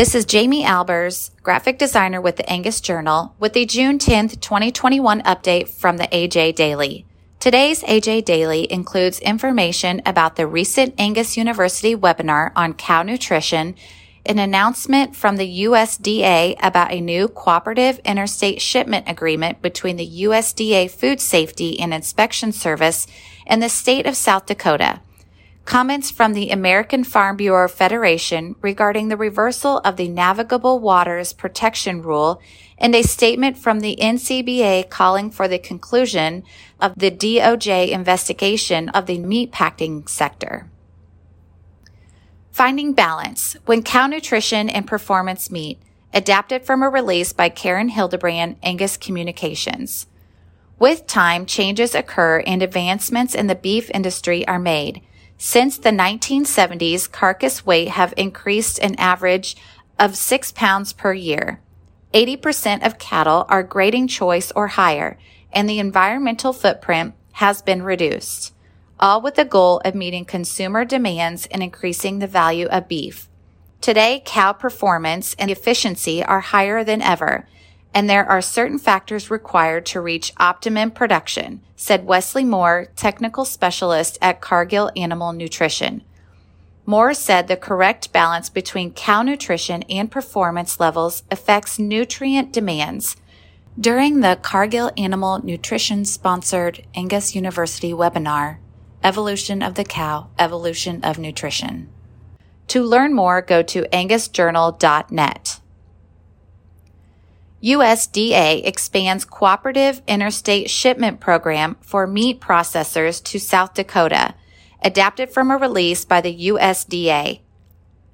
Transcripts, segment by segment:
This is Jamie Albers, graphic designer with the Angus Journal, with the June 10th, 2021 update from the AJ Daily. Today's AJ Daily includes information about the recent Angus University webinar on cow nutrition, an announcement from the USDA about a new cooperative interstate shipment agreement between the USDA Food Safety and Inspection Service and the state of South Dakota comments from the American Farm Bureau Federation regarding the reversal of the Navigable Waters Protection Rule, and a statement from the NCBA calling for the conclusion of the DOJ investigation of the meatpacking sector. Finding Balance When Cow Nutrition and Performance Meet, adapted from a release by Karen Hildebrand, Angus Communications. With time, changes occur and advancements in the beef industry are made. Since the 1970s, carcass weight have increased an average of six pounds per year. 80% of cattle are grading choice or higher, and the environmental footprint has been reduced, all with the goal of meeting consumer demands and increasing the value of beef. Today, cow performance and efficiency are higher than ever, and there are certain factors required to reach optimum production, said Wesley Moore, technical specialist at Cargill Animal Nutrition. Moore said the correct balance between cow nutrition and performance levels affects nutrient demands. During the Cargill Animal Nutrition sponsored Angus University webinar, Evolution of the Cow, Evolution of Nutrition. To learn more, go to angusjournal.net. USDA expands cooperative interstate shipment program for meat processors to South Dakota, adapted from a release by the USDA.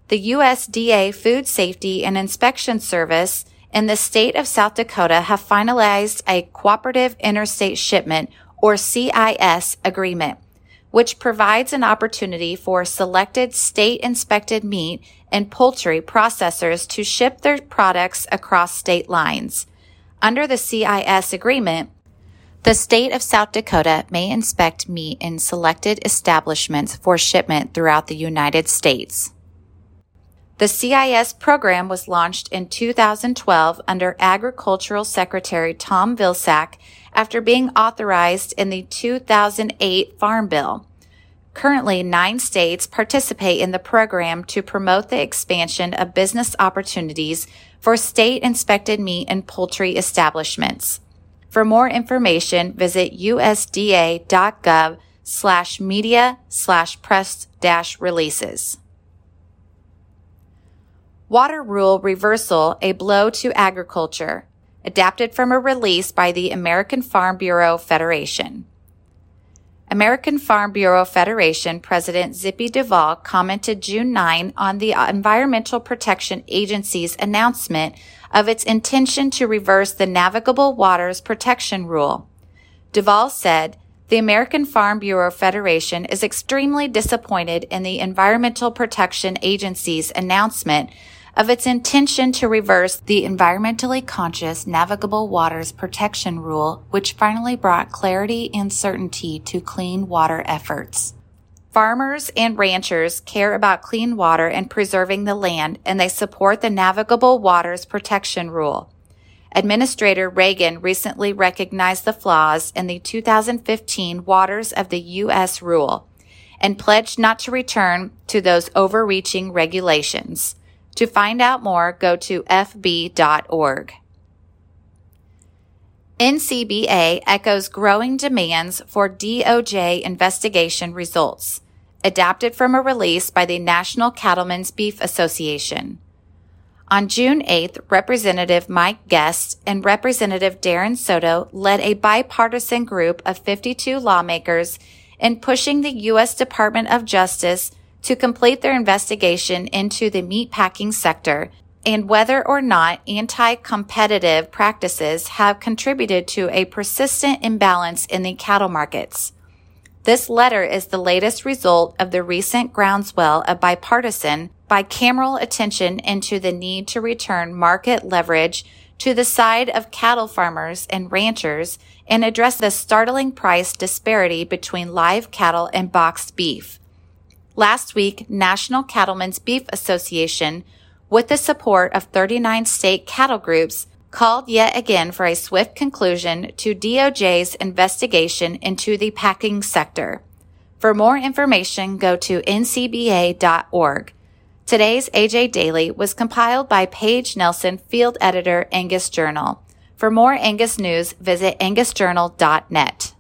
The USDA Food Safety and Inspection Service and the state of South Dakota have finalized a cooperative interstate shipment or CIS agreement which provides an opportunity for selected state inspected meat and poultry processors to ship their products across state lines. Under the CIS agreement, the state of South Dakota may inspect meat in selected establishments for shipment throughout the United States. The CIS program was launched in 2012 under Agricultural Secretary Tom Vilsack after being authorized in the 2008 Farm Bill. Currently, nine states participate in the program to promote the expansion of business opportunities for state inspected meat and poultry establishments. For more information, visit usda.gov slash media slash press dash releases. Water Rule Reversal, a Blow to Agriculture adapted from a release by the American Farm Bureau Federation. American Farm Bureau Federation President Zippy Duvall commented June 9 on the Environmental Protection Agency's announcement of its intention to reverse the Navigable Waters Protection Rule. Duvall said, the American Farm Bureau Federation is extremely disappointed in the Environmental Protection Agency's announcement of its intention to reverse the environmentally conscious navigable waters protection rule, which finally brought clarity and certainty to clean water efforts. Farmers and ranchers care about clean water and preserving the land, and they support the Navigable Waters Protection Rule. Administrator Regan recently recognized the flaws in the 2015 Waters of the U.S. rule and pledged not to return to those overreaching regulations. To find out more, go to fb.org. NCBA echoes growing demands for DOJ investigation results, adapted from a release by the National Cattlemen's Beef Association. On June 8th, Representative Mike Guest and Representative Darren Soto led a bipartisan group of 52 lawmakers in pushing the U.S. Department of Justice to complete their investigation into the meatpacking sector and whether or not anti-competitive practices have contributed to a persistent imbalance in the cattle markets. This letter is the latest result of the recent groundswell of bipartisan, bicameral attention into the need to return market leverage to the side of cattle farmers and ranchers and address the startling price disparity between live cattle and boxed beef. Last week, National Cattlemen's Beef Association with the support of 39 state cattle groups, called yet again for a swift conclusion to DOJ's investigation into the packing sector. For more information, go to ncba.org. Today's AJ Daily was compiled by Paige Nelson, field editor, Angus Journal. For more Angus news, visit angusjournal.net.